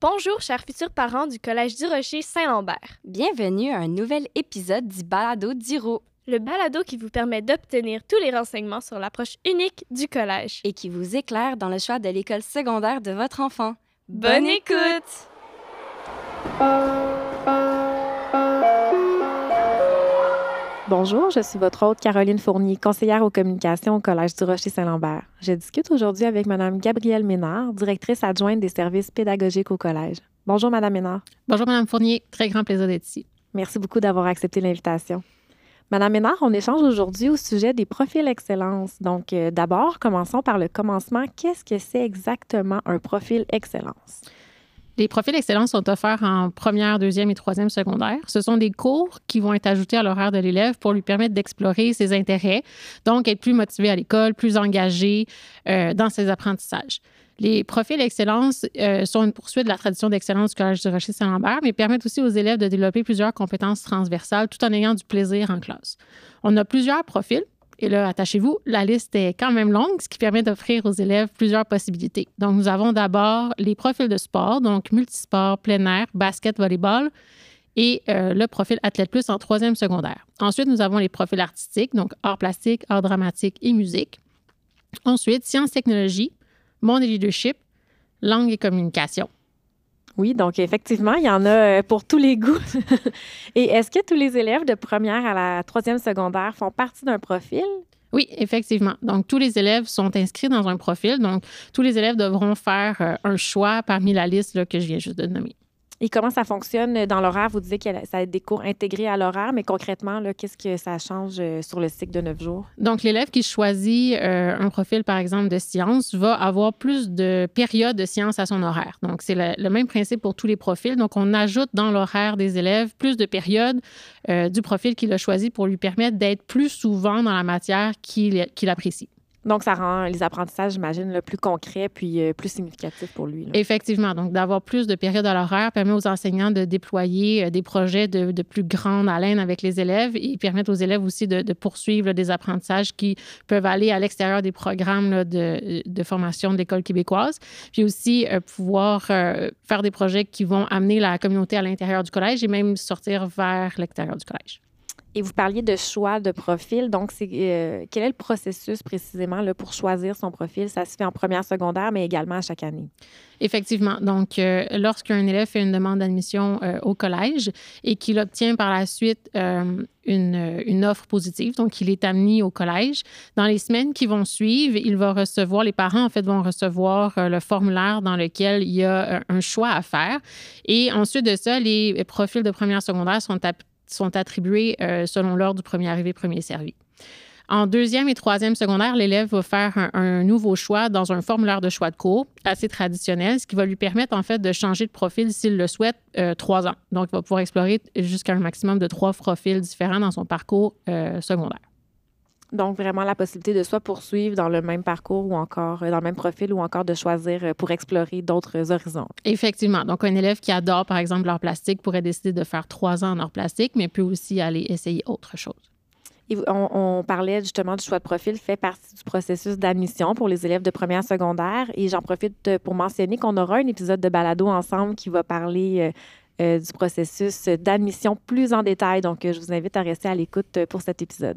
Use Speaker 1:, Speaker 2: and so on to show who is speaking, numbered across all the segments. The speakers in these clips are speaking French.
Speaker 1: Bonjour, chers futurs parents du Collège du Rocher Saint-Lambert.
Speaker 2: Bienvenue à un nouvel épisode du Balado d'Iro
Speaker 1: Le balado qui vous permet d'obtenir tous les renseignements sur l'approche unique du collège.
Speaker 2: et qui vous éclaire dans le choix de l'école secondaire de votre enfant.
Speaker 1: Bonne écoute!
Speaker 3: Bonjour, je suis votre hôte Caroline Fournier, conseillère aux communications au Collège du Rocher-Saint-Lambert. Je discute aujourd'hui avec Mme Gabrielle Ménard, directrice adjointe des services pédagogiques au Collège. Bonjour, Mme Ménard.
Speaker 4: Bonjour, Madame Fournier. Très grand plaisir d'être ici.
Speaker 3: Merci beaucoup d'avoir accepté l'invitation. Madame Ménard, on échange aujourd'hui au sujet des profils excellence. Donc, euh, d'abord, commençons par le commencement. Qu'est-ce que c'est exactement un profil excellence?
Speaker 4: Les profils d'excellence sont offerts en première, deuxième et troisième secondaire. Ce sont des cours qui vont être ajoutés à l'horaire de l'élève pour lui permettre d'explorer ses intérêts, donc être plus motivé à l'école, plus engagé euh, dans ses apprentissages. Les profils d'excellence euh, sont une poursuite de la tradition d'excellence du Collège du Rocher-Saint-Lambert, mais permettent aussi aux élèves de développer plusieurs compétences transversales tout en ayant du plaisir en classe. On a plusieurs profils. Et là, attachez-vous, la liste est quand même longue, ce qui permet d'offrir aux élèves plusieurs possibilités. Donc, nous avons d'abord les profils de sport, donc multisport, plein air, basket, volleyball, et euh, le profil Athlète Plus en troisième secondaire. Ensuite, nous avons les profils artistiques, donc art plastique, art dramatique et musique. Ensuite, sciences, technologies, monde et leadership, langue et communication.
Speaker 3: Oui, donc effectivement, il y en a euh, pour tous les goûts. Et est-ce que tous les élèves de première à la troisième secondaire font partie d'un profil?
Speaker 4: Oui, effectivement. Donc, tous les élèves sont inscrits dans un profil. Donc, tous les élèves devront faire euh, un choix parmi la liste que je viens juste de nommer.
Speaker 3: Et comment ça fonctionne dans l'horaire? Vous disiez que ça a des cours intégrés à l'horaire, mais concrètement, qu'est-ce que ça change euh, sur le cycle de neuf jours?
Speaker 4: Donc, l'élève qui choisit euh, un profil, par exemple, de sciences, va avoir plus de périodes de sciences à son horaire. Donc, c'est le, même principe pour tous les profils. Donc, on ajoute dans l'horaire des élèves plus de périodes euh, du profil qu'il a choisi pour lui permettre d'être plus souvent dans la matière qu'il apprécie.
Speaker 3: Donc, ça rend les apprentissages, j'imagine, le plus concrets puis euh, plus significatifs pour lui.
Speaker 4: Effectivement. Donc, d'avoir plus de périodes à l'horaire permet aux enseignants de déployer euh, des projets de, plus grande haleine avec les élèves et permettent aux élèves aussi de, poursuivre des apprentissages qui peuvent aller à l'extérieur des programmes de, formation de l'École québécoise. Puis aussi euh, pouvoir faire des projets qui vont amener la communauté à l'intérieur du collège et même sortir vers l'extérieur du collège.
Speaker 3: Et vous parliez de choix de profil. Donc, c'est euh, quel est le processus précisément pour choisir son profil? Ça se fait en première secondaire, mais également à chaque année.
Speaker 4: Effectivement. Donc, euh, lorsqu'un élève fait une demande d'admission euh, au collège et qu'il obtient par la suite euh, une, offre positive, donc il est amené au collège, dans les semaines qui vont suivre, il va recevoir, les parents en fait vont recevoir le formulaire dans lequel il y a un choix à faire. Et ensuite de ça, les profils de première secondaire sont, sont attribués euh, selon l'ordre du premier arrivé, premier servi. En deuxième et troisième secondaire, l'élève va faire un, nouveau choix dans un formulaire de choix de cours assez traditionnel, ce qui va lui permettre en fait de changer de profil s'il le souhaite euh, trois ans. Donc, il va pouvoir explorer jusqu'à un maximum de trois profils différents dans son parcours euh, secondaire.
Speaker 3: Donc, vraiment la possibilité de soit poursuivre dans le même parcours ou encore euh, dans le même profil ou encore de choisir euh, pour explorer d'autres horizons.
Speaker 4: Effectivement. Donc, un élève qui adore, par exemple, l'art plastique pourrait décider de faire trois ans en art plastique, mais peut aussi aller essayer autre chose.
Speaker 3: On, on parlait justement du choix de profil fait partie du processus d'admission pour les élèves de première secondaire. Et j'en profite euh, pour mentionner qu'on aura un épisode de balado ensemble qui va parler euh, euh, du processus d'admission plus en détail. Donc, euh, je vous invite à rester à l'écoute euh, pour cet épisode.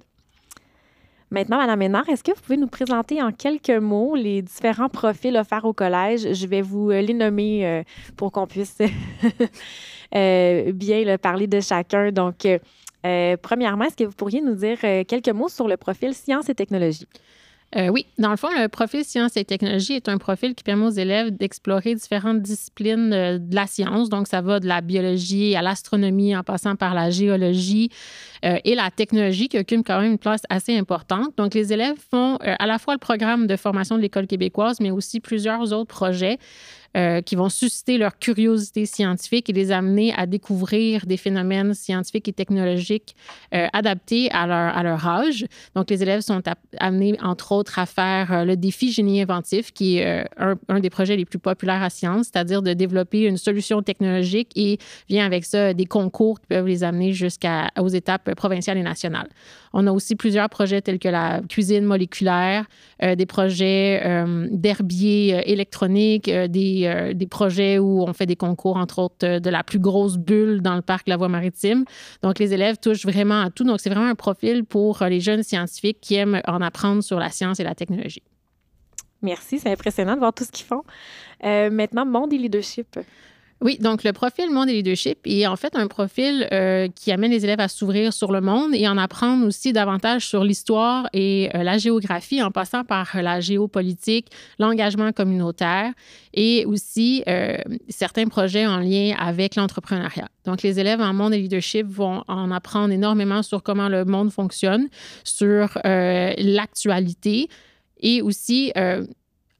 Speaker 3: Maintenant, Madame Ménard, est-ce que vous pouvez nous présenter en quelques mots les différents profils offerts au collège? Je vais vous euh, les nommer euh, pour qu'on puisse euh, bien parler de chacun. Donc, premièrement, est-ce que vous pourriez nous dire quelques mots sur le profil sciences et technologies?
Speaker 4: Euh, oui, dans le fond, le profil sciences et technologies est un profil qui permet aux élèves d'explorer différentes disciplines de la science. Donc, ça va de la biologie à l'astronomie en passant par la géologie euh, et la technologie qui occupe quand même une place assez importante. Donc, les élèves font euh, à la fois le programme de formation de l'École québécoise, mais aussi plusieurs autres projets euh, qui vont susciter leur curiosité scientifique et les amener à découvrir des phénomènes scientifiques et technologiques euh, adaptés à leur, à leur âge. Donc, les élèves sont amenés, entre autres, à faire euh, le défi génie inventif, qui est euh, un, un des projets les plus populaires à science, c'est-à-dire de développer une solution technologique et vient avec ça des concours qui peuvent les amener jusqu'aux étapes provinciales et nationales. On a aussi plusieurs projets tels que la cuisine moléculaire, euh, des projets euh, d'herbier euh, électronique, des, des projets où on fait des concours, entre autres, de la plus grosse bulle dans le parc la Voie maritime. Donc, les élèves touchent vraiment à tout. Donc, c'est vraiment un profil pour les jeunes scientifiques qui aiment en apprendre sur la science et la technologie.
Speaker 3: Merci, c'est impressionnant de voir tout ce qu'ils font. maintenant, monde et leadership.
Speaker 4: Oui, donc le profil Monde et Leadership est en fait un profil euh, qui amène les élèves à s'ouvrir sur le monde et en apprendre aussi davantage sur l'histoire et euh, la géographie en passant par la géopolitique, l'engagement communautaire et aussi euh, certains projets en lien avec l'entrepreneuriat. Donc les élèves en Monde et Leadership vont en apprendre énormément sur comment le monde fonctionne, sur l'actualité et aussi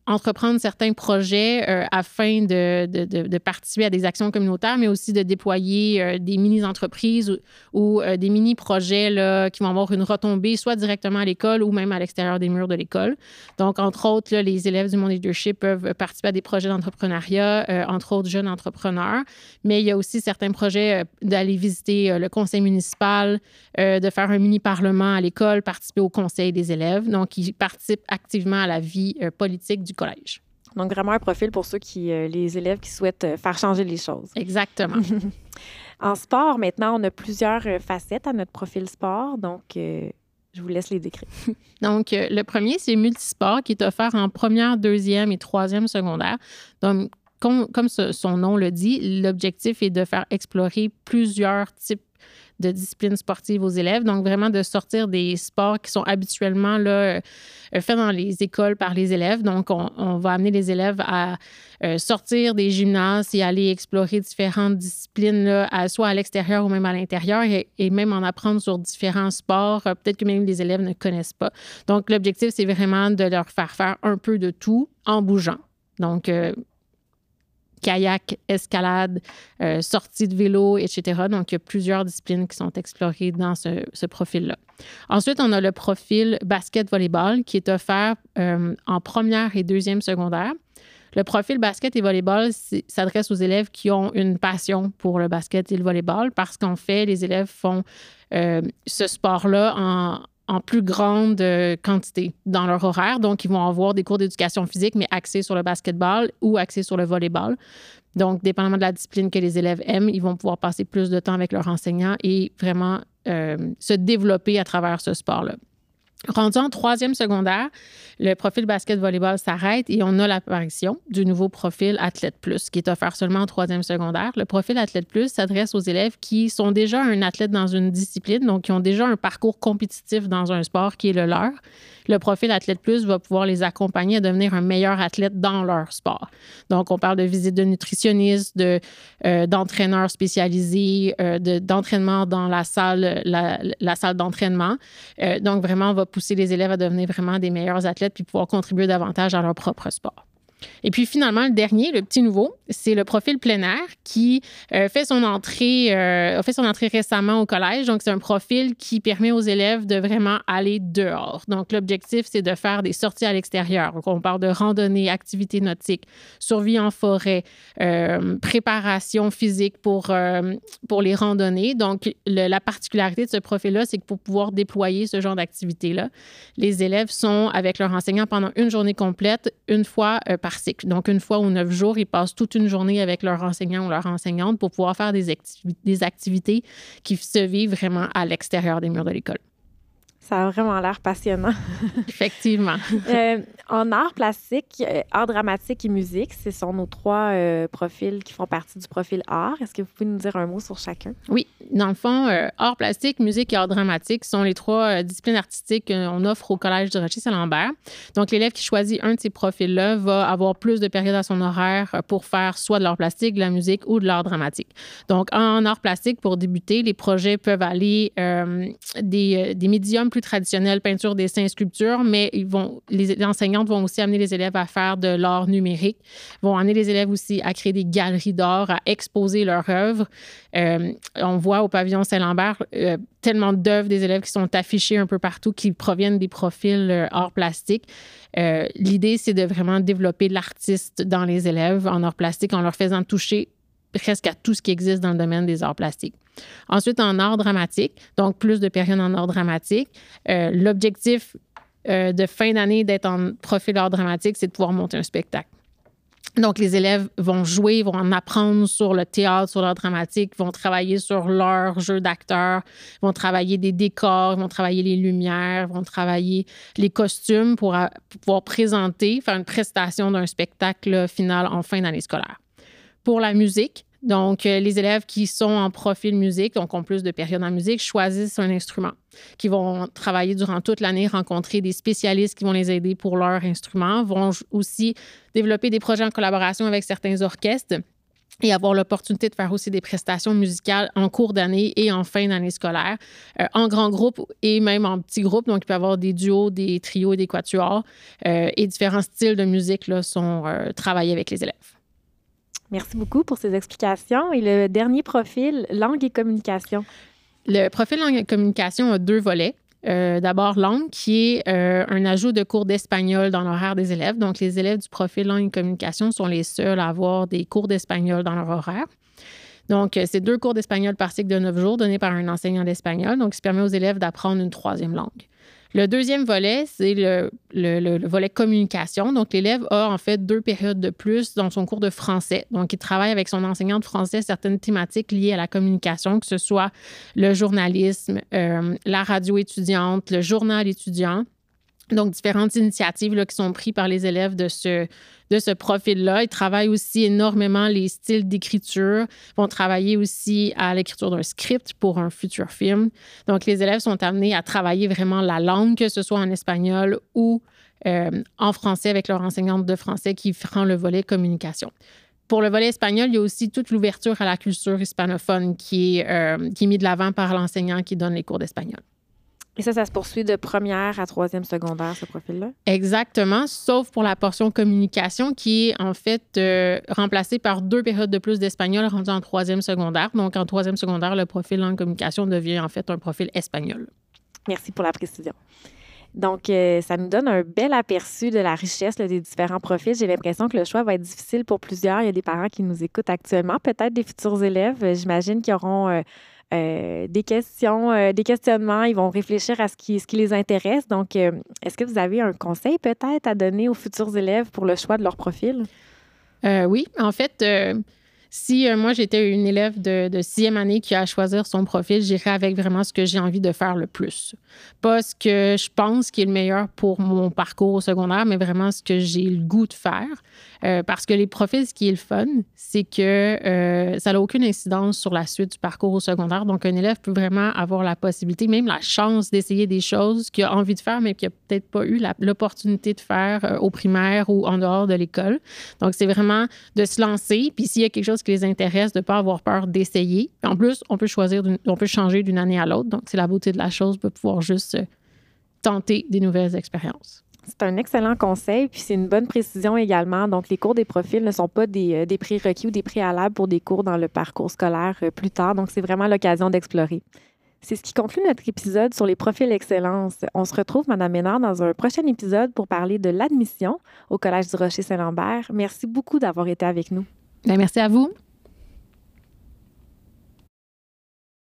Speaker 4: entreprendre certains projets euh, afin de, de, participer à des actions communautaires, mais aussi de déployer euh, des mini-entreprises ou, euh, des mini-projets qui vont avoir une retombée soit directement à l'école ou même à l'extérieur des murs de l'école. Donc, entre autres, les élèves du monde leadership peuvent participer à des projets d'entrepreneuriat, entre autres jeunes entrepreneurs, mais il y a aussi certains projets d'aller visiter le conseil municipal, de faire un mini-parlement à l'école, participer au conseil des élèves. Donc, ils participent activement à la vie politique du collège.
Speaker 3: Donc, vraiment un profil pour ceux qui, euh, les élèves qui souhaitent euh, faire changer les choses.
Speaker 4: Exactement.
Speaker 3: en sport, maintenant, on a plusieurs euh, facettes à notre profil sport. Donc, je vous laisse les décrire.
Speaker 4: Donc, le premier, c'est multisport qui est offert en première, deuxième et troisième secondaire. Donc, comme, son nom le dit, l'objectif est de faire explorer plusieurs types de disciplines sportives aux élèves. Donc, vraiment de sortir des sports qui sont habituellement euh, faits dans les écoles par les élèves. Donc, on, va amener les élèves à euh, sortir des gymnases et aller explorer différentes disciplines, soit à l'extérieur ou même à l'intérieur, et, même en apprendre sur différents sports, euh, peut-être que même les élèves ne connaissent pas. Donc, l'objectif, c'est vraiment de leur faire faire un peu de tout en bougeant. Donc, kayak, escalade, euh, sortie de vélo, etc. Donc, il y a plusieurs disciplines qui sont explorées dans ce, profil-là. Ensuite, on a le profil basket-volleyball qui est offert euh, en première et deuxième secondaire. Le profil basket et volleyball s'adresse aux élèves qui ont une passion pour le basket et le volleyball parce qu'en fait, les élèves font euh, ce sport-là en, en plus grande euh, quantité dans leur horaire. Donc, ils vont avoir des cours d'éducation physique, mais axés sur le basketball ou axés sur le volleyball. Donc, dépendamment de la discipline que les élèves aiment, ils vont pouvoir passer plus de temps avec leur enseignant et vraiment euh, se développer à travers ce sport-là. Rendu en troisième secondaire, le profil basket-volleyball s'arrête et on a l'apparition du nouveau profil Athlète Plus qui est offert seulement en troisième secondaire. Le profil Athlète Plus s'adresse aux élèves qui sont déjà un athlète dans une discipline, donc qui ont déjà un parcours compétitif dans un sport qui est le leur le profil Athlète Plus va pouvoir les accompagner à devenir un meilleur athlète dans leur sport. Donc, on parle de visites de nutritionnistes, de, euh, d'entraîneurs spécialisés, euh, de, d'entraînement dans la salle, la salle d'entraînement. Euh, donc, vraiment, on va pousser les élèves à devenir vraiment des meilleurs athlètes puis pouvoir contribuer davantage à leur propre sport. Et puis finalement, le dernier, le petit nouveau, c'est le profil plein air qui euh, fait son entrée, euh, a fait son entrée récemment au collège. Donc, c'est un profil qui permet aux élèves de vraiment aller dehors. Donc, l'objectif, c'est de faire des sorties à l'extérieur. Donc, on parle de randonnée, activités nautiques, survie en forêt, euh, préparation physique pour, pour les randonnées. Donc, la particularité de ce profil-là, c'est que pour pouvoir déployer ce genre d'activité-là, les élèves sont avec leur enseignant pendant une journée complète, une fois par cycle. Donc, une fois ou neuf jours, ils passent toute une journée avec leur enseignant ou leur enseignante pour pouvoir faire des, des activités qui se vivent vraiment à l'extérieur des murs de l'école.
Speaker 3: Ça a vraiment l'air passionnant.
Speaker 4: Effectivement.
Speaker 3: Euh, en art plastique, euh, art dramatique et musique, ce sont nos trois euh, profils qui font partie du profil art. Est-ce que vous pouvez nous dire un mot sur chacun?
Speaker 4: Oui. Dans le fond, art plastique, musique et art dramatique sont les trois disciplines artistiques qu'on offre au Collège de Rocher-Saint-Lambert. Donc, l'élève qui choisit un de ces profils-là va avoir plus de périodes à son horaire pour faire soit de l'art plastique, de la musique ou de l'art dramatique. Donc, en art plastique, pour débuter, les projets peuvent aller des, des médiums plus traditionnel, peinture, dessin, sculpture, mais ils vont, les, vont aussi amener les élèves à faire de l'art numérique, vont amener les élèves aussi à créer des galeries d'art, à exposer leurs œuvres. Euh, on voit au pavillon Saint-Lambert euh, tellement d'œuvres des élèves qui sont affichées un peu partout, qui proviennent des profils euh, art plastique. L'idée, c'est de vraiment développer l'artiste dans les élèves en art plastique en leur faisant toucher presque à tout ce qui existe dans le domaine des arts plastiques. Ensuite, en art dramatique, donc plus de périodes en art dramatique. Euh, l'objectif euh, de fin d'année d'être en profil art dramatique, c'est de pouvoir monter un spectacle. Donc, les élèves vont jouer, vont en apprendre sur le théâtre, sur l'art dramatique, vont travailler sur leur jeu d'acteur, vont travailler des décors, vont travailler les lumières, vont travailler les costumes pour, pour pouvoir présenter, faire une prestation d'un spectacle final en fin d'année scolaire. Pour la musique, donc, euh, les élèves qui sont en profil musique, donc ont plus de périodes en musique, choisissent un instrument, qui vont travailler durant toute l'année, rencontrer des spécialistes qui vont les aider pour leur instrument, vont aussi développer des projets en collaboration avec certains orchestres et avoir l'opportunité de faire aussi des prestations musicales en cours d'année et en fin d'année scolaire, euh, en grand groupe et même en petit groupe. Donc, il peut y avoir des duos, des trios et des quatuors euh, et différents styles de musique sont travaillés avec les élèves.
Speaker 3: Merci beaucoup pour ces explications. Et le dernier profil, langue et communication.
Speaker 4: Le profil langue et communication a deux volets. Euh, d'abord, langue, qui est euh, un ajout de cours d'espagnol dans l'horaire des élèves. Donc, les élèves du profil langue et communication sont les seuls à avoir des cours d'espagnol dans leur horaire. Donc, euh, c'est deux cours d'espagnol par cycle de neuf jours donnés par un enseignant d'espagnol, donc qui permet aux élèves d'apprendre une troisième langue. Le deuxième volet, c'est le, volet communication. Donc, l'élève a en fait deux périodes de plus dans son cours de français. Donc, il travaille avec son enseignant de français certaines thématiques liées à la communication, que ce soit le journalisme, euh, la radio étudiante, le journal étudiant. Donc, différentes initiatives qui sont prises par les élèves de ce, profil-là. Ils travaillent aussi énormément les styles d'écriture, Ils vont travailler aussi à l'écriture d'un script pour un futur film. Donc, les élèves sont amenés à travailler vraiment la langue, que ce soit en espagnol ou euh, en français avec leur enseignante de français qui prend le volet communication. Pour le volet espagnol, il y a aussi toute l'ouverture à la culture hispanophone qui euh, qui est mise de l'avant par l'enseignant qui donne les cours d'espagnol.
Speaker 3: Et ça, ça se poursuit de première à troisième secondaire, ce profil-là?
Speaker 4: Exactement, sauf pour la portion communication qui est en fait euh, remplacée par deux périodes de plus d'espagnol rendu en troisième secondaire. Donc, en troisième secondaire, le profil en communication devient en fait un profil espagnol.
Speaker 3: Merci pour la précision. Donc, euh, ça nous donne un bel aperçu de la richesse des différents profils. J'ai l'impression que le choix va être difficile pour plusieurs. Il y a des parents qui nous écoutent actuellement, peut-être des futurs élèves. J'imagine qu'ils auront euh, euh, des questions, euh, des questionnements. Ils vont réfléchir à ce qui, les intéresse. Donc, euh, est-ce que vous avez un conseil peut-être à donner aux futurs élèves pour le choix de leur profil?
Speaker 4: oui, en fait, si moi j'étais une élève de, sixième année qui a à choisir son profil, j'irais avec vraiment ce que j'ai envie de faire le plus. Pas ce que je pense qui est le meilleur pour mon parcours au secondaire, mais vraiment ce que j'ai le goût de faire. Euh, parce que les profils, ce qui est le fun, c'est que euh, ça n'a aucune incidence sur la suite du parcours au secondaire. Donc, un élève peut vraiment avoir la possibilité, même la chance d'essayer des choses qu'il a envie de faire, mais qu'il n'a peut-être pas eu l'opportunité de faire euh, au primaire ou en dehors de l'école. Donc, c'est vraiment de se lancer. Puis, s'il y a quelque chose qui les intéresse, de ne pas avoir peur d'essayer. En plus, on peut choisir, on peut changer d'une année à l'autre. Donc, c'est la beauté de la chose de pouvoir juste tenter des nouvelles expériences.
Speaker 3: C'est un excellent conseil, puis c'est une bonne précision également. Donc, les cours des profils ne sont pas des, euh, des prérequis ou des préalables pour des cours dans le parcours scolaire euh, plus tard. Donc, c'est vraiment l'occasion d'explorer. C'est ce qui conclut notre épisode sur les profils excellence. On se retrouve, Madame Ménard, dans un prochain épisode pour parler de l'admission au Collège du Rocher-Saint-Lambert. Merci beaucoup d'avoir été avec nous.
Speaker 4: Ben, merci à vous.